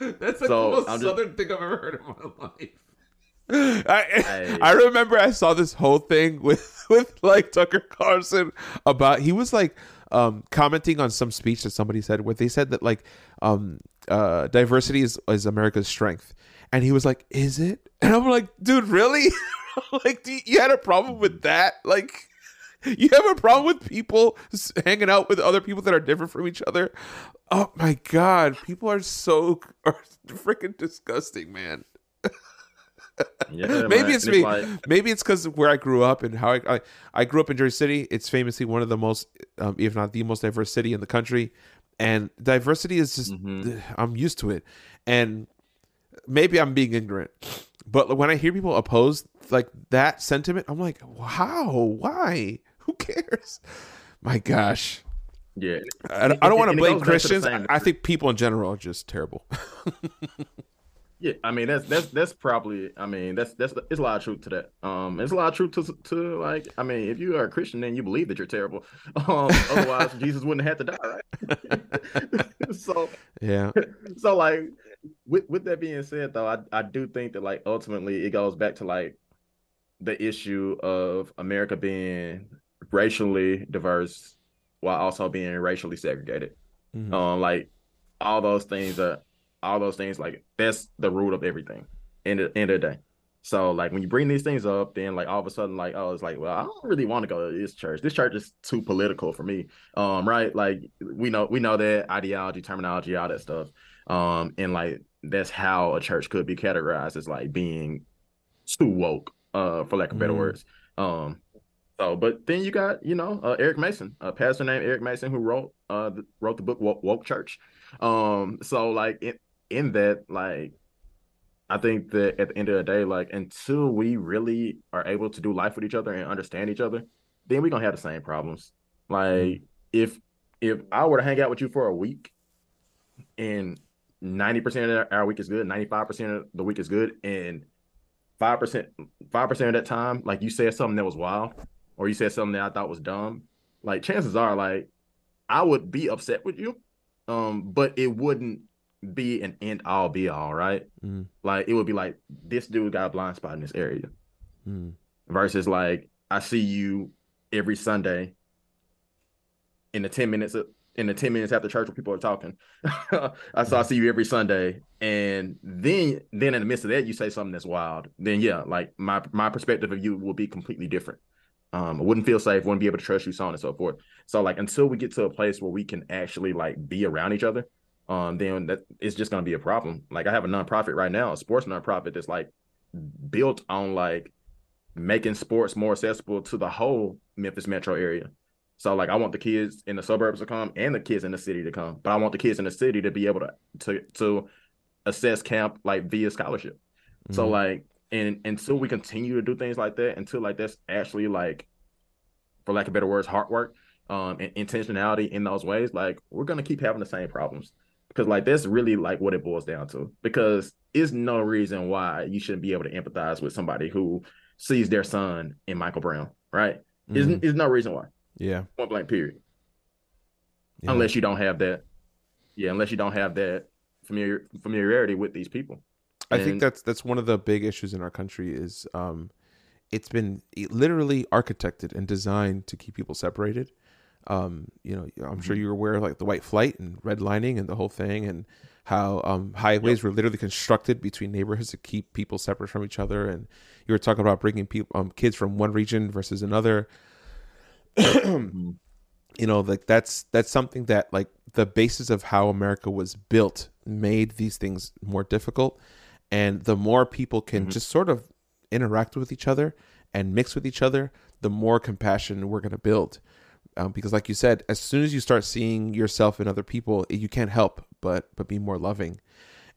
Speaker 1: That's like so, the most I'm southern just... thing I've ever heard in my life. I I remember I saw this whole thing with with like Tucker Carlson about he was like um commenting on some speech that somebody said where they said that like um uh diversity is is America's strength. And he was like is it? And I'm like dude really? Like you, you had a problem with that? Like you have a problem with people hanging out with other people that are different from each other? Oh my god people are so are freaking disgusting man. Yeah, maybe it's me. Like... Maybe it's because where I grew up and how I, I, I grew up in Jersey City. It's famously one of the most, um, if not the most diverse city in the country, and diversity is just mm-hmm. I'm used to it, and maybe I'm being ignorant, but when I hear people oppose like that sentiment, I'm like, how? Why? Who cares? My gosh.
Speaker 2: Yeah,
Speaker 1: I, I don't want to blame Christians. I think people in general are just terrible.
Speaker 2: Yeah, I mean that's that's that's probably I mean that's that's it's a lot of truth to that. Um, it's a lot of truth to to like I mean if you are a Christian then you believe that you're terrible. Um, otherwise Jesus wouldn't have to die, right? so
Speaker 1: yeah.
Speaker 2: So like with with that being said though, I I do think that like ultimately it goes back to like the issue of America being racially diverse while also being racially segregated. Mm-hmm. Um, like all those things are all those things like that's the root of everything in the end of the day. So like when you bring these things up then like all of a sudden like oh it's like well i don't really want to go to this church. This church is too political for me. Um right? Like we know we know that ideology terminology all that stuff. Um and like that's how a church could be categorized as like being too woke uh for lack of better mm. words. Um so, but then you got, you know, uh, Eric Mason, a pastor named Eric Mason, who wrote uh the, wrote the book Woke, Woke Church. Um, so like it, in that, like, I think that at the end of the day, like, until we really are able to do life with each other and understand each other, then we're gonna have the same problems. Like, mm-hmm. if if I were to hang out with you for a week and 90% of our week is good, 95% of the week is good, and 5% 5% of that time, like you said something that was wild, or you said something that I thought was dumb, like chances are like I would be upset with you. Um, but it wouldn't be an end all be all, right? Mm. Like it would be like this dude got a blind spot in this area. Mm. Versus like I see you every Sunday in the 10 minutes in the 10 minutes after church when people are talking. I saw I see you every Sunday. And then then in the midst of that, you say something that's wild. Then yeah, like my my perspective of you will be completely different. Um, I wouldn't feel safe, wouldn't be able to trust you, so on and so forth. So like until we get to a place where we can actually like be around each other, um, then that it's just gonna be a problem. Like I have a nonprofit right now, a sports nonprofit that's like built on like making sports more accessible to the whole Memphis metro area. So like I want the kids in the suburbs to come and the kids in the city to come, but I want the kids in the city to be able to to to assess camp like via scholarship. Mm-hmm. So like and until we continue to do things like that, until like that's actually like, for lack of better words, hard work, um, and intentionality in those ways, like we're gonna keep having the same problems because like that's really like what it boils down to because is no reason why you shouldn't be able to empathize with somebody who sees their son in michael brown right? Mm-hmm. is, is no reason why.
Speaker 1: Yeah.
Speaker 2: Point blank period. Yeah. unless you don't have that yeah unless you don't have that familiar familiarity with these people.
Speaker 1: I think that's that's one of the big issues in our country is um it's been literally architected and designed to keep people separated um, you know, I'm sure mm-hmm. you're aware of like the white flight and redlining and the whole thing, and how um, highways yep. were literally constructed between neighborhoods to keep people separate from each other. And you were talking about bringing people, um, kids from one region versus another. Mm-hmm. you know, like that's that's something that like the basis of how America was built made these things more difficult. And the more people can mm-hmm. just sort of interact with each other and mix with each other, the more compassion we're going to build. Um, because, like you said, as soon as you start seeing yourself in other people, you can't help but but be more loving.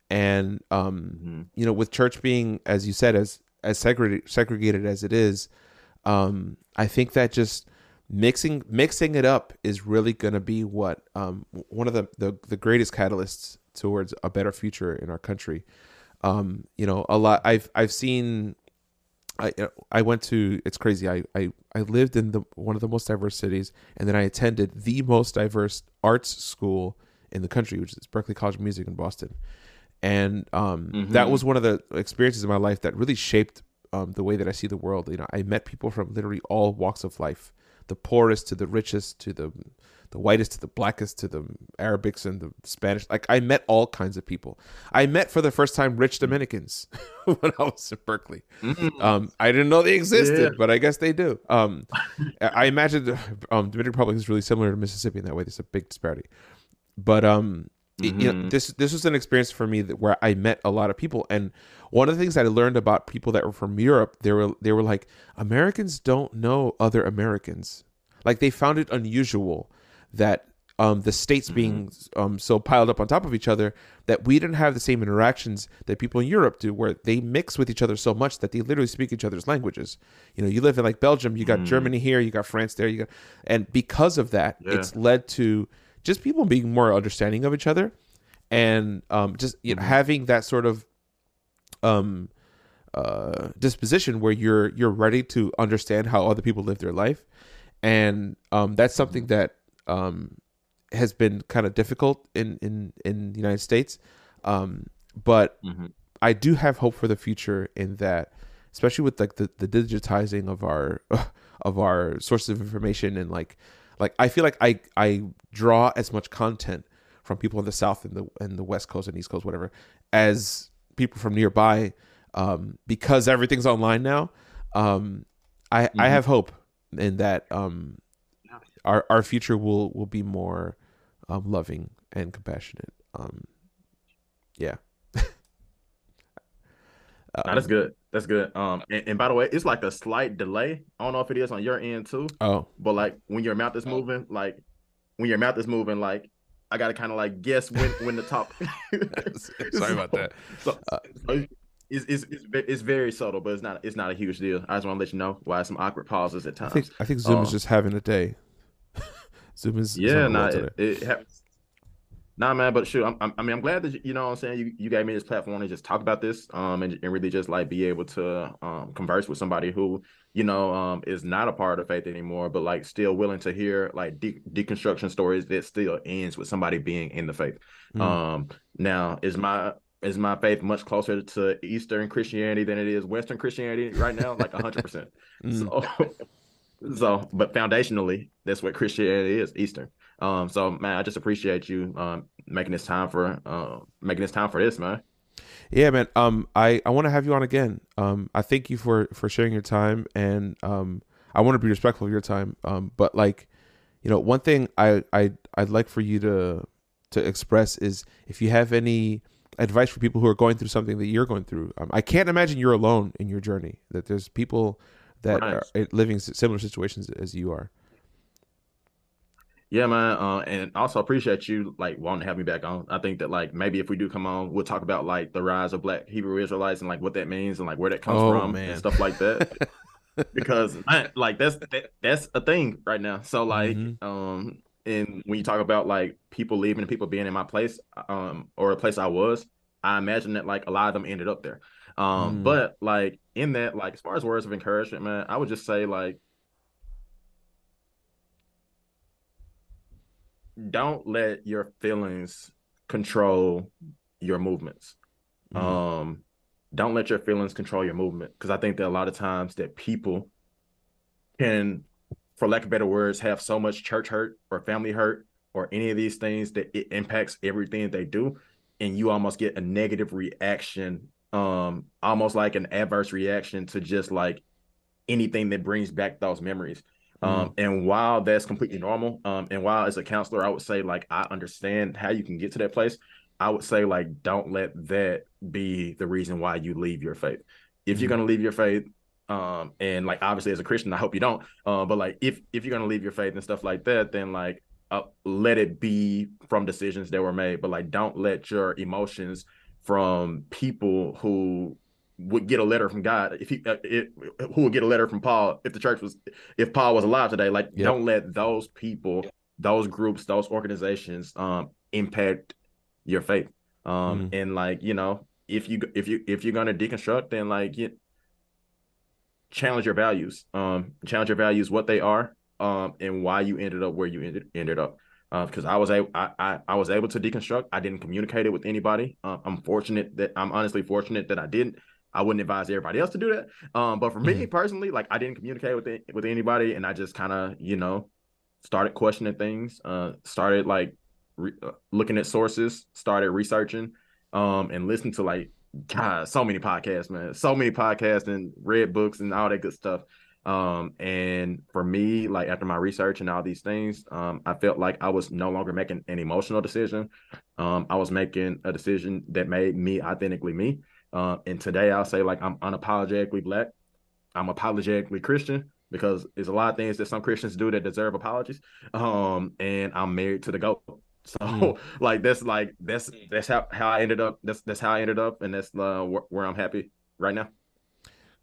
Speaker 1: And um, mm-hmm. you know, with church being, as you said, as as segregated, segregated as it is, um, I think that just mixing mixing it up is really going to be what um, one of the, the, the greatest catalysts towards a better future in our country. Um, you know, a lot. I've I've seen. I I went to. It's crazy. I I I lived in the one of the most diverse cities, and then I attended the most diverse arts school in the country, which is Berklee College of Music in Boston. And um, mm-hmm. that was one of the experiences in my life that really shaped um, the way that I see the world. You know, I met people from literally all walks of life, the poorest to the richest, to the the whitest to the blackest, to the Arabics and the Spanish. Like I met all kinds of people. I met for the first time rich Dominicans when I was in Berklee. Mm. Um, I didn't know they existed, yeah. but I guess they do. Um, I imagine um, Dominican Republic is really similar to Mississippi in that way. There's a big disparity, but um, mm-hmm. you know, mm-hmm. this this was an experience for me that where I met a lot of people, and one of the things I learned about people that were from Europe, they were they were like Americans don't know other Americans, like they found it unusual that um, the states mm-hmm. being um, so piled up on top of each other that we didn't have the same interactions that people in Europe do, where they mix with each other so much that they literally speak each other's languages. You know, you live in like Belgium, you got mm. Germany here, you got France there, you got, and because of that, yeah. it's led to just people being more understanding of each other and um, just you know mm-hmm. having that sort of um, uh, disposition where you're you're ready to understand how other people live their life, and um, that's something mm-hmm. that um, has been kind of difficult in in in the United States. Um, but mm-hmm. I do have hope for the future in that, especially with like the, the digitizing of our of our sources of information and like like I feel like I I draw as much content from people in the south and the and the west coast and east coast whatever as people from nearby um, because everything's online now. Um, I mm-hmm. I have hope in that um, our our future will will be more um, loving and compassionate. Um, yeah.
Speaker 2: Um, that's good. That's good. Um, and, and, by the way, it's like a slight delay. I don't know if it is on your end too.
Speaker 1: Oh,
Speaker 2: but like when your mouth is moving, like when your mouth is moving, like I gotta kind of like guess when when the top.
Speaker 1: Sorry so, about that.
Speaker 2: So, uh, so it's, it's, it's, it's very subtle, but it's not it's not a huge deal. I just want to let you know why some awkward pauses at times.
Speaker 1: I think, I think Zoom um, is just having a day. Zoom is
Speaker 2: yeah, nah, it, it happens Nah, man, but shoot, I'm, i mean, I'm glad that you know what I'm saying you, you gave me this platform to just talk about this, um, and, and really just like be able to um converse with somebody who you know um is not a part of faith anymore, but like still willing to hear like de- deconstruction stories that still ends with somebody being in the faith. Mm. Um, now is my is my faith much closer to Eastern Christianity than it is Western Christianity right now? Like hundred percent. So, so, but foundationally, that's what Christianity is, Eastern. Um, so man, I just appreciate you um making this time for uh, making this time for this, man.
Speaker 1: Yeah, man. Um, I I want to have you on again. Um, I thank you for for sharing your time, and um, I want to be respectful of your time. Um, but like, you know, one thing I I I'd like for you to to express is if you have any advice for people who are going through something that you're going through. Um, I can't imagine you're alone in your journey. That there's people that right. are living similar situations as you are.
Speaker 2: Yeah, man. Uh, and also appreciate you like wanting to have me back on. I think that like maybe if we do come on, we'll talk about like the rise of Black Hebrew Israelites and like what that means and like where that comes oh, from man. and stuff like that. because man, like that's that, that's a thing right now. So like, mm-hmm. um, and when you talk about like people leaving and people being in my place, um, or a place I was, I imagine that like a lot of them ended up there. Um, mm. but like in that, like as far as words of encouragement, man, I would just say like don't let your feelings control your movements. Mm-hmm. Um, don't let your feelings control your movement because I think that a lot of times that people can, for lack of better words, have so much church hurt or family hurt or any of these things that it impacts everything they do, and you almost get a negative reaction, um, almost like an adverse reaction to just like anything that brings back those memories. Um, mm. and while that's completely normal, um, and while as a counselor, I would say like I understand how you can get to that place. I would say like don't let that be the reason why you leave your faith. If you're gonna leave your faith, Um, and like obviously as a Christian, I hope you don't. Uh, but like if if you're gonna leave your faith and stuff like that, then like uh, let it be from decisions that were made. But like don't let your emotions from people who would get a letter from God if he uh, it, who would get a letter from Paul if the church was if Paul was alive today. Like yep. don't let those people, those groups, those organizations um impact your faith. Um mm. and like you know if you if you if you're gonna deconstruct then like you challenge your values. Um challenge your values what they are um and why you ended up where you ended ended up because uh, I was able, I, I, I was able to deconstruct. I didn't communicate it with anybody. Uh, I'm fortunate that I'm honestly fortunate that I didn't. I wouldn't advise everybody else to do that. Um, but for me mm-hmm. personally, like I didn't communicate with it, with anybody, and I just kind of you know started questioning things. Uh, started like re- uh, looking at sources, started researching, um, and listening to like God, so many podcasts, man, so many podcasts and read books and all that good stuff. Um, and for me, like after my research and all these things, um, I felt like I was no longer making an emotional decision. Um, I was making a decision that made me authentically me. Uh, and today I'll say like I'm unapologetically black. I'm apologetically Christian because there's a lot of things that some Christians do that deserve apologies. Um, and I'm married to the goat. So mm. like that's like that's that's how, how I ended up. That's that's how I ended up, and that's uh, where, where I'm happy right now.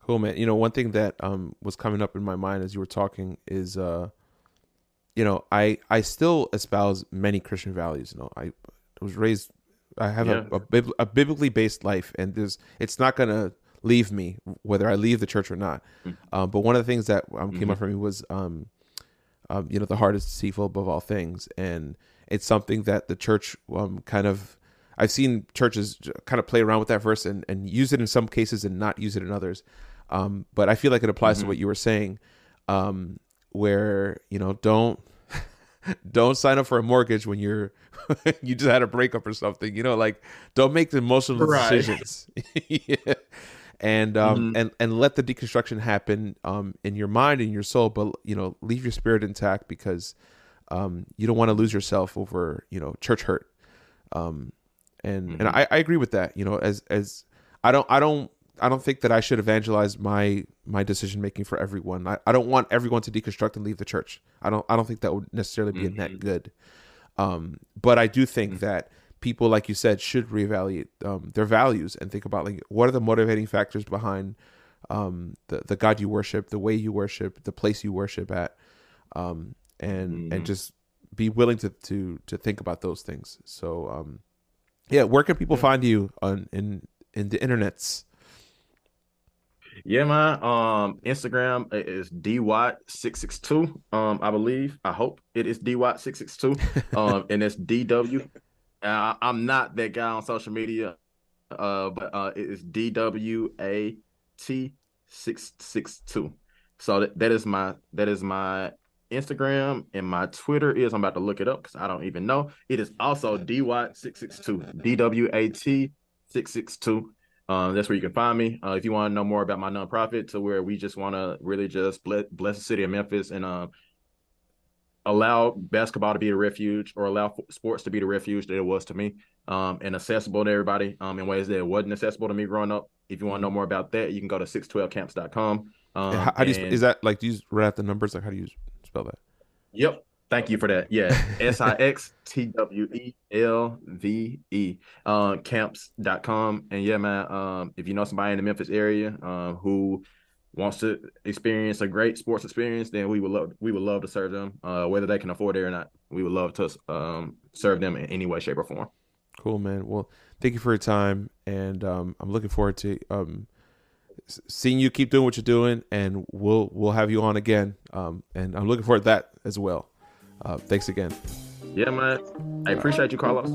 Speaker 1: Cool, man. You know, one thing that um was coming up in my mind as you were talking is uh, you know, I I still espouse many Christian values. You know, I was raised I have yeah. a, a, a, biblically based life, and there's it's not gonna leave me whether I leave the church or not. Mm-hmm. Um, but one of the things that um, came mm-hmm. up for me was, um, um, you know, the heart is deceitful above all things, and it's something that the church um, kind of. I've seen churches kind of play around with that verse and, and use it in some cases and not use it in others. Um, but I feel like it applies mm-hmm. to what you were saying, um, where you know don't don't sign up for a mortgage when you're you just had a breakup or something. You know, like don't make the emotional right. decisions. yeah. And um mm-hmm. and and let the deconstruction happen um in your mind and your soul, but you know, leave your spirit intact because um you don't want to lose yourself over, you know, church hurt. Um and mm-hmm. and I, I agree with that. You know, as as I don't I don't I don't think that I should evangelize my my decision making for everyone. I, I don't want everyone to deconstruct and leave the church. I don't I don't think that would necessarily be mm-hmm. a net good. Um, but I do think mm-hmm. that people, like you said, should reevaluate um, their values and think about like what are the motivating factors behind um, the the God you worship, the way you worship, the place you worship at, um, and mm-hmm. and just be willing to to to think about those things. So um, yeah, where can people find you on in in the internets?
Speaker 2: Yeah, man. Um, Instagram is dwat662. Um, I believe. I hope it is dwat662. Um, and it's dw. Uh, I'm not that guy on social media. Uh, but uh, it is DWAT662. So that, that is my that is my Instagram and my Twitter is. I'm about to look it up because I don't even know. It is also DWAT662. DWAT662. Uh, that's where you can find me. Uh, if you want to know more about my nonprofit, to where we just want to really just bless, bless, the city of Memphis and um, allow basketball to be the refuge or allow sports to be the refuge that it was to me um, and accessible to everybody um, in ways that it wasn't accessible to me growing up. If you want to know mm-hmm. more about that, you can go to 612camps.com.
Speaker 1: Um, how, how do you, and, is that like, do you write out the numbers? Like, how do you spell that?
Speaker 2: Yep. Thank you for that. Yeah. S I X T W E L V E. Uh, camps.com. And yeah, man, um, if you know somebody in the Memphis area uh, who wants to experience a great sports experience, then we would love we would love to serve them. Uh, whether they can afford it or not. We would love to um, serve them in any way, shape, or form.
Speaker 1: Cool, man. Well, thank you for your time. And um, I'm looking forward to um, seeing you keep doing what you're doing and we'll we'll have you on again um, and i'm looking forward to that as well Uh, thanks again.
Speaker 2: Yeah, man. I appreciate you, Carlos.